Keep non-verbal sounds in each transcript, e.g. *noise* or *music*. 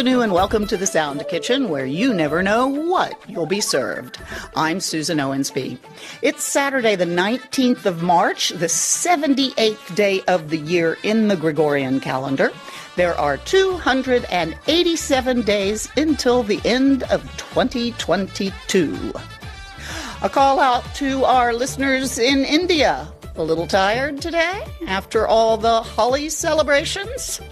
Bienvenue and welcome to the Sound Kitchen, where you never know what you'll be served. I'm Susan Owensby. It's Saturday, the 19th of March, the 78th day of the year in the Gregorian calendar. There are 287 days until the end of 2022. A call out to our listeners in India. A little tired today after all the Holi celebrations?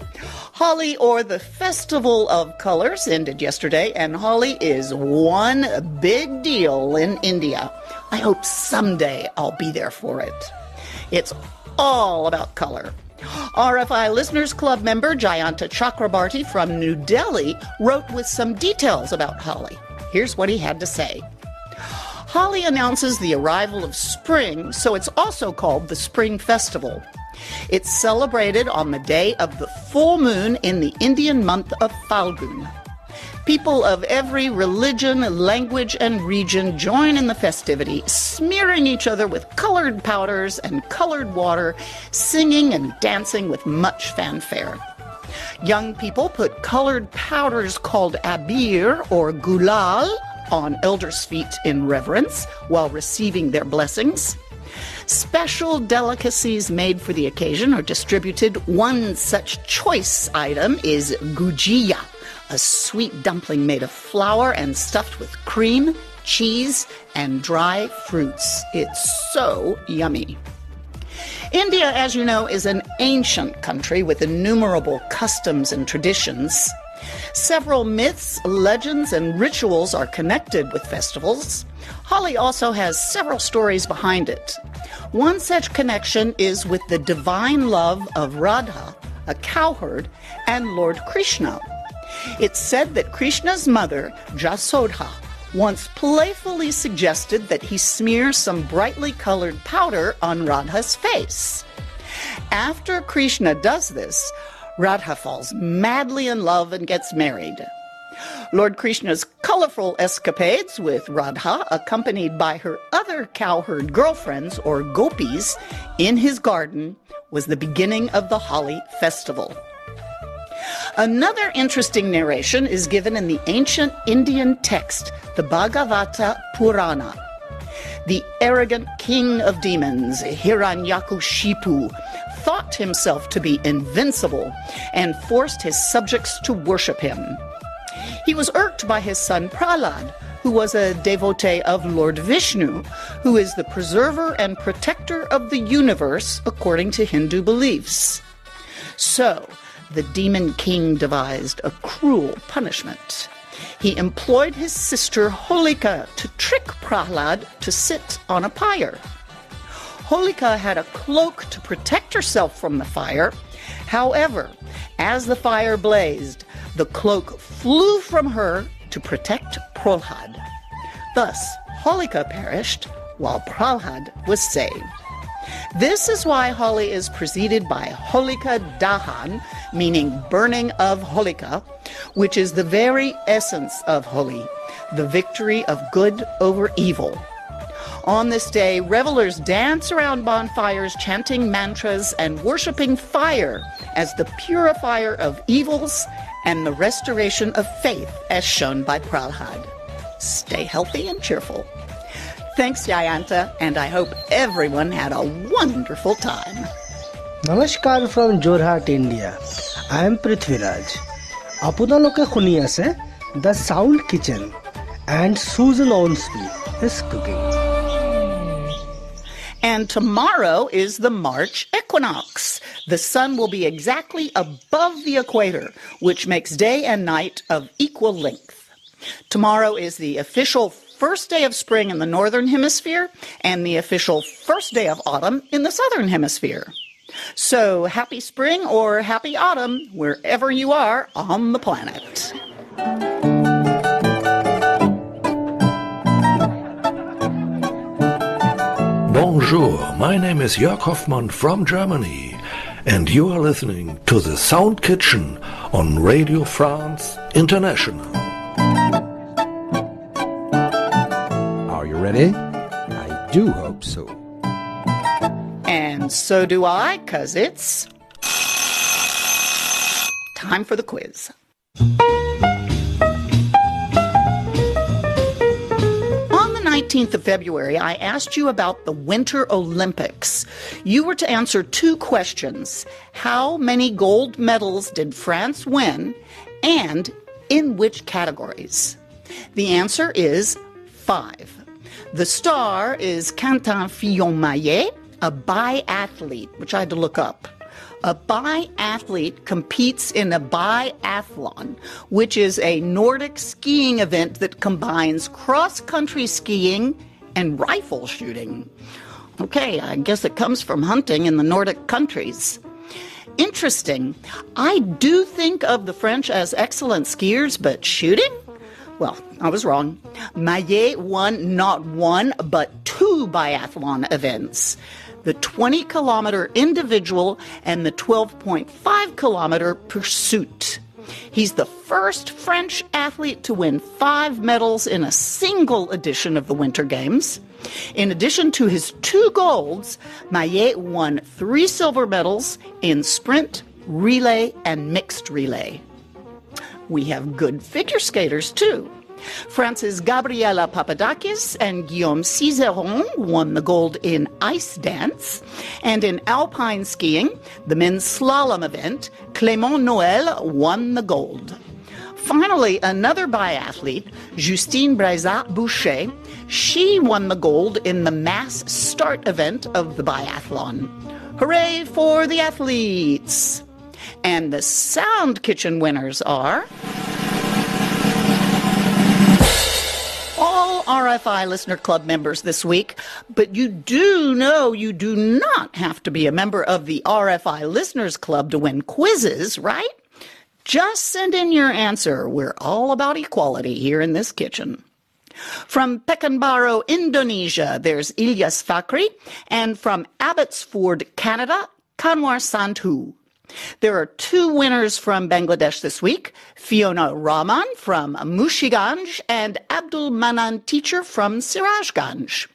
Holi, or the Festival of Colors, ended yesterday, and Holi is one big deal in India. I hope someday I'll be there for it. It's all about color. RFI Listeners Club member Jayanta Chakrabarty from New Delhi wrote with some details about Holi. Here's what he had to say. Holi announces the arrival of spring, so it's also called the Spring Festival. It's celebrated on the day of the full moon in the Indian month of Falgun. People of every religion, language, and region join in the festivity, smearing each other with colored powders and colored water, singing and dancing with much fanfare. Young people put colored powders called abir or gulal on elders' feet in reverence while receiving their blessings. Special delicacies made for the occasion are distributed. One such choice item is gujia, a sweet dumpling made of flour and stuffed with cream, cheese, and dry fruits. It's so yummy. India, as you know, is an ancient country with innumerable customs and traditions. Several myths, legends, and rituals are connected with festivals. Holi also has several stories behind it. One such connection is with the divine love of Radha, a cowherd, and Lord Krishna. It's said that Krishna's mother, Jasodha, once playfully suggested that he smear some brightly colored powder on Radha's face. After Krishna does this, Radha falls madly in love and gets married. Lord Krishna's colorful escapades with Radha, accompanied by her other cowherd girlfriends or gopis in his garden, was the beginning of the Holi festival. Another interesting narration is given in the ancient Indian text, the Bhagavata Purana. The arrogant king of demons, Hiranyakashipu, thought himself to be invincible and forced his subjects to worship him. He was irked by his son Prahlad, who was a devotee of Lord Vishnu, who is the preserver and protector of the universe according to Hindu beliefs. So, the demon king devised a cruel punishment. He employed his sister Holika to trick Prahlad to sit on a pyre. Holika had a cloak to protect herself from the fire. However, as the fire blazed, the cloak flew from her to protect Prahlad. Thus, Holika perished while Prahlad was saved. This is why Holi is preceded by Holika Dahan, meaning burning of Holika, which is the very essence of Holi, the victory of good over evil. On this day, revelers dance around bonfires, chanting mantras and worshiping fire as the purifier of evils and the restoration of faith, as shown by Prahlad. Stay healthy and cheerful. Thanks, Jayanta, and I hope everyone had a wonderful time. নমস্কাৰ from Jorhat India I am Prithviraj আপোনালোকে শুনি আছে the sound kitchen and চুজন অনস্পি is cooking and tomorrow is the March equinox. The sun will be exactly above the equator, which makes day and night of equal length. Tomorrow is the official first day of spring in the northern hemisphere and the official first day of autumn in the southern hemisphere. So happy spring or happy autumn, wherever you are on the planet. Bonjour, my name is Jörg Hoffmann from Germany, and you are listening to the Sound Kitchen on Radio France International. Are you ready? I do hope so. And so do I, because it's time for the quiz. On the 19th of February, I asked you about the Winter Olympics. You were to answer two questions How many gold medals did France win? And in which categories? The answer is five. The star is Quentin Fillon-Maillet, a biathlete, which I had to look up. A biathlete competes in a biathlon, which is a Nordic skiing event that combines cross country skiing and rifle shooting. Okay, I guess it comes from hunting in the Nordic countries. Interesting. I do think of the French as excellent skiers, but shooting? Well, I was wrong. Maillet won not one, but two biathlon events the 20 kilometer individual and the 12.5 kilometer pursuit. He's the first French athlete to win five medals in a single edition of the Winter Games. In addition to his two golds, Maillet won three silver medals in sprint, relay, and mixed relay. We have good figure skaters too. France's Gabriela Papadakis and Guillaume Cizeron won the gold in ice dance. And in alpine skiing, the men's slalom event, Clément Noël won the gold. Finally, another biathlete, Justine Braisaz-Bouchet, she won the gold in the mass start event of the biathlon. Hooray for the athletes! And the Sound Kitchen winners are. RFI Listener Club members this week, but you do know you do not have to be a member of the RFI Listeners Club to win quizzes, right? Just send in your answer. We're all about equality here in this kitchen. From Pekanbaru, Indonesia, there's Ilyas Fakri, and from Abbotsford, Canada, Kanwar Sandhu. There are two winners from Bangladesh this week Fiona Rahman from Munshiganj and Abdul Manan Teacher from Sirajganj.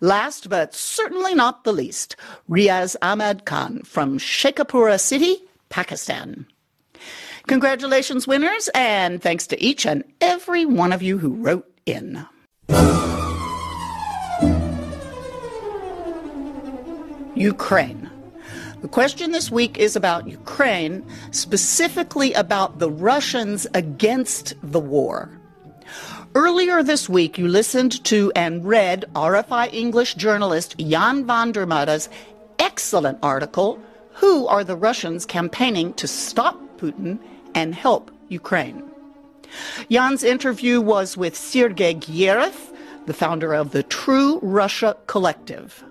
Last but certainly not the least, Riaz Ahmad Khan from Sheikhupura City, Pakistan. Congratulations, winners, and thanks to each and every one of you who wrote in. Ukraine. The question this week is about Ukraine, specifically about the Russians against the war. Earlier this week, you listened to and read RFI English journalist Jan van der Made's excellent article, Who Are the Russians Campaigning to Stop Putin and Help Ukraine? Jan's interview was with Sergei Guriev, the founder of the True Russia Collective.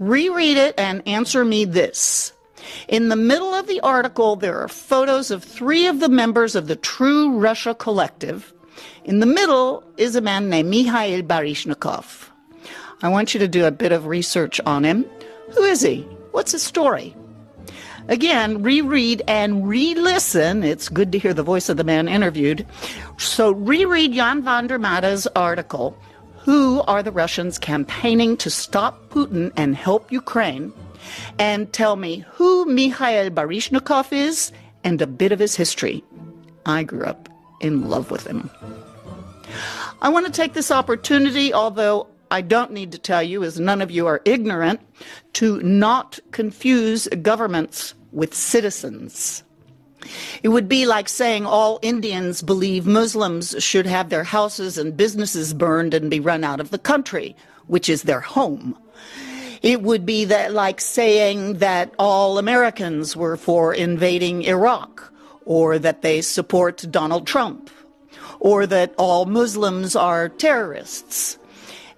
Reread it and answer me this. In the middle of the article, there are photos of three of the members of the True Russia Collective. In the middle is a man named Mikhail Baryshnikov. I want you to do a bit of research on him. Who is he? What's his story? Again, reread and re listen. It's good to hear the voice of the man interviewed. So, reread Jan van der Made's article, Who Are the Russians Campaigning to Stop Putin and Help Ukraine? And tell me who Mikhail Baryshnikov is and a bit of his history. I grew up in love with him. I want to take this opportunity, although I don't need to tell you, as none of you are ignorant, to not confuse governments with citizens. It would be like saying all Indians believe Muslims should have their houses and businesses burned and be run out of the country, which is their home. It would be that like saying that all Americans were for invading Iraq, or that they support Donald Trump, or that all Muslims are terrorists.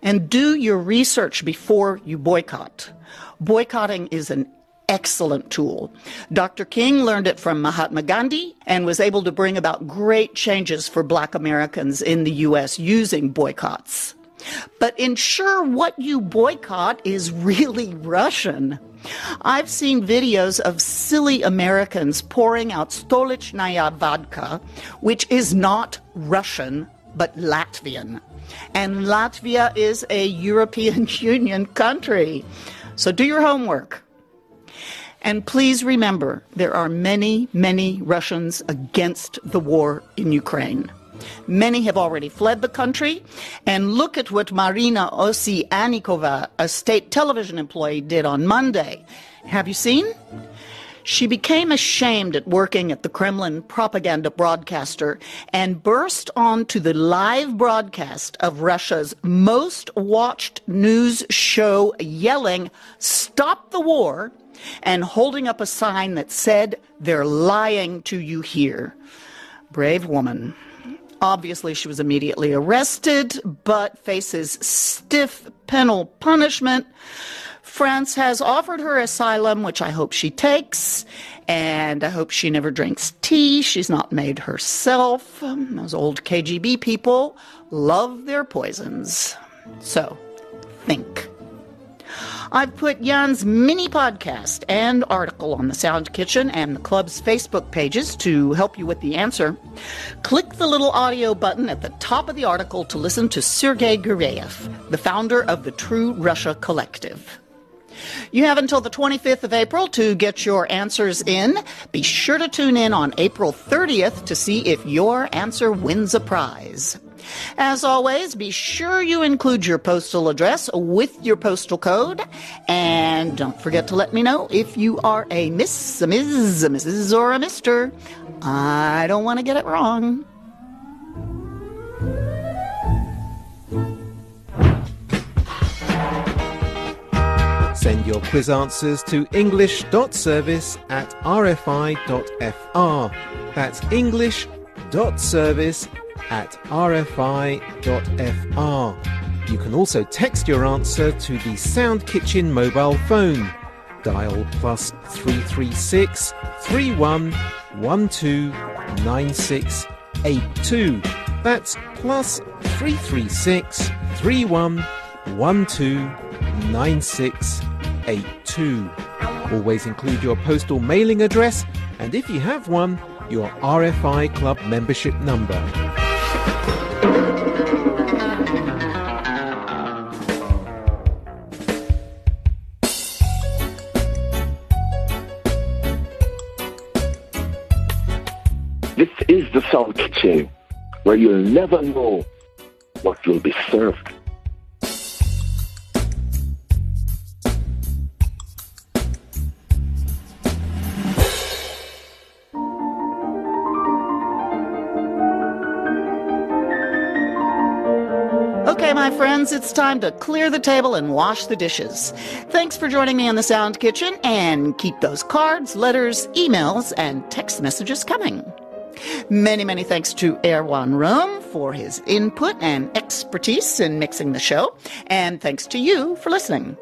And do your research before you boycott. Boycotting is an excellent tool. Dr. King learned it from Mahatma Gandhi and was able to bring about great changes for black Americans in the U.S. using boycotts. But ensure what you boycott is really Russian. I've seen videos of silly Americans pouring out Stolichnaya Vodka, which is not Russian, but Latvian. And Latvia is a European *laughs* Union country. So do your homework. And please remember, there are many, many Russians against the war in Ukraine. Many have already fled the country. And look at what Marina Ovsyannikova, a state television employee, did on Monday. Have you seen? She became ashamed at working at the Kremlin propaganda broadcaster and burst onto the live broadcast of Russia's most watched news show yelling, Stop the war, and holding up a sign that said, They're lying to you here. Brave woman. Obviously, she was immediately arrested, but faces stiff penal punishment. France has offered her asylum, which I hope she takes, and I hope she never drinks tea she's not made herself. Those old KGB people love their poisons. So, think. I've put Jan's mini podcast and article on the Sound Kitchen and the club's Facebook pages to help you with the answer. Click the little audio button at the top of the article to listen to Sergei Guriev, the founder of the True Russia Collective. You have until the 25th of April to get your answers in. Be sure to tune in on April 30th to see if your answer wins a prize. As always, be sure you include your postal address with your postal code. And don't forget to let me know if you are a Miss, a Ms., a Mrs., or a Mr. I don't want to get it wrong. Send your quiz answers to english.service at rfi.fr. That's english.service at rfi.fr. You can also text your answer to the Sound Kitchen mobile phone. Dial plus 336 31 12 9682. That's plus 336 31 12 9682. Always include your postal mailing address and if you have one, your RFI Club membership number. This is the Sound Kitchen, where you'll never know what will be served. It's time to clear the table and wash the dishes. Thanks for joining me in the Sound Kitchen, and keep those cards, letters, emails, and text messages coming. Many, many thanks to Erwan Rome for his input and expertise in mixing the show, and thanks to you for listening.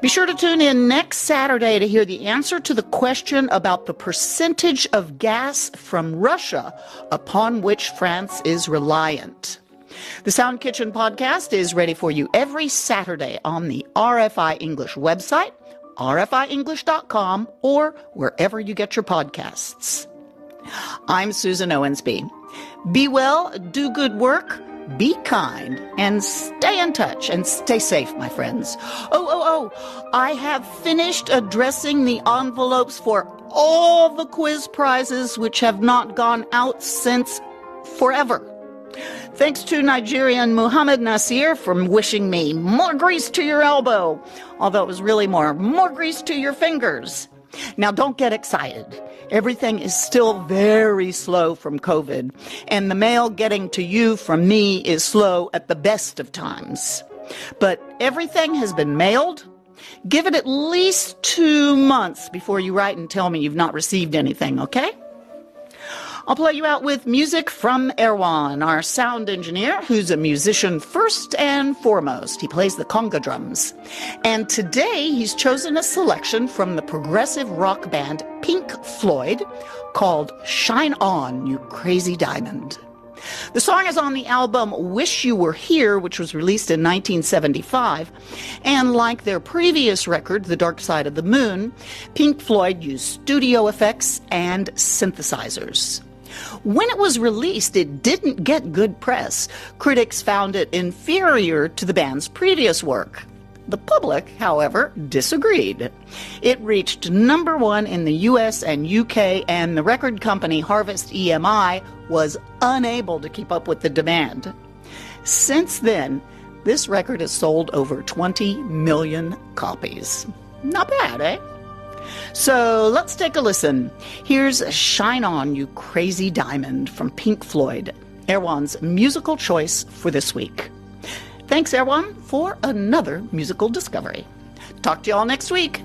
Be sure to tune in next Saturday to hear the answer to the question about the percentage of gas from Russia upon which France is reliant. The Sound Kitchen podcast is ready for you every Saturday on the RFI English website, rfienglish.com, or wherever you get your podcasts. I'm Susan Owensby. Be well, do good work, be kind, and stay in touch and stay safe, my friends. Oh, oh, oh, I have finished addressing the envelopes for all the quiz prizes which have not gone out since forever. Thanks to Nigerian Muhammad Nasir for wishing me more grease to your elbow, although it was really more, more grease to your fingers. Now don't get excited. Everything is still very slow from COVID, and the mail getting to you from me is slow at the best of times. But everything has been mailed. Give it at least two months before you write and tell me you've not received anything, okay? I'll play you out with music from Erwan, our sound engineer, who's a musician first and foremost. He plays the conga drums. And today he's chosen a selection from the progressive rock band Pink Floyd called Shine On, You Crazy Diamond. The song is on the album Wish You Were Here, which was released in 1975. And like their previous record, The Dark Side of the Moon, Pink Floyd used studio effects and synthesizers. When it was released, it didn't get good press. Critics found it inferior to the band's previous work. The public, however, disagreed. It reached number one in the US and UK, and the record company Harvest EMI was unable to keep up with the demand. Since then, this record has sold over 20 million copies. Not bad, eh? So let's take a listen. Here's Shine On, You Crazy Diamond from Pink Floyd, Erwan's musical choice for this week. Thanks, Erwan, for another musical discovery. Talk to you all next week.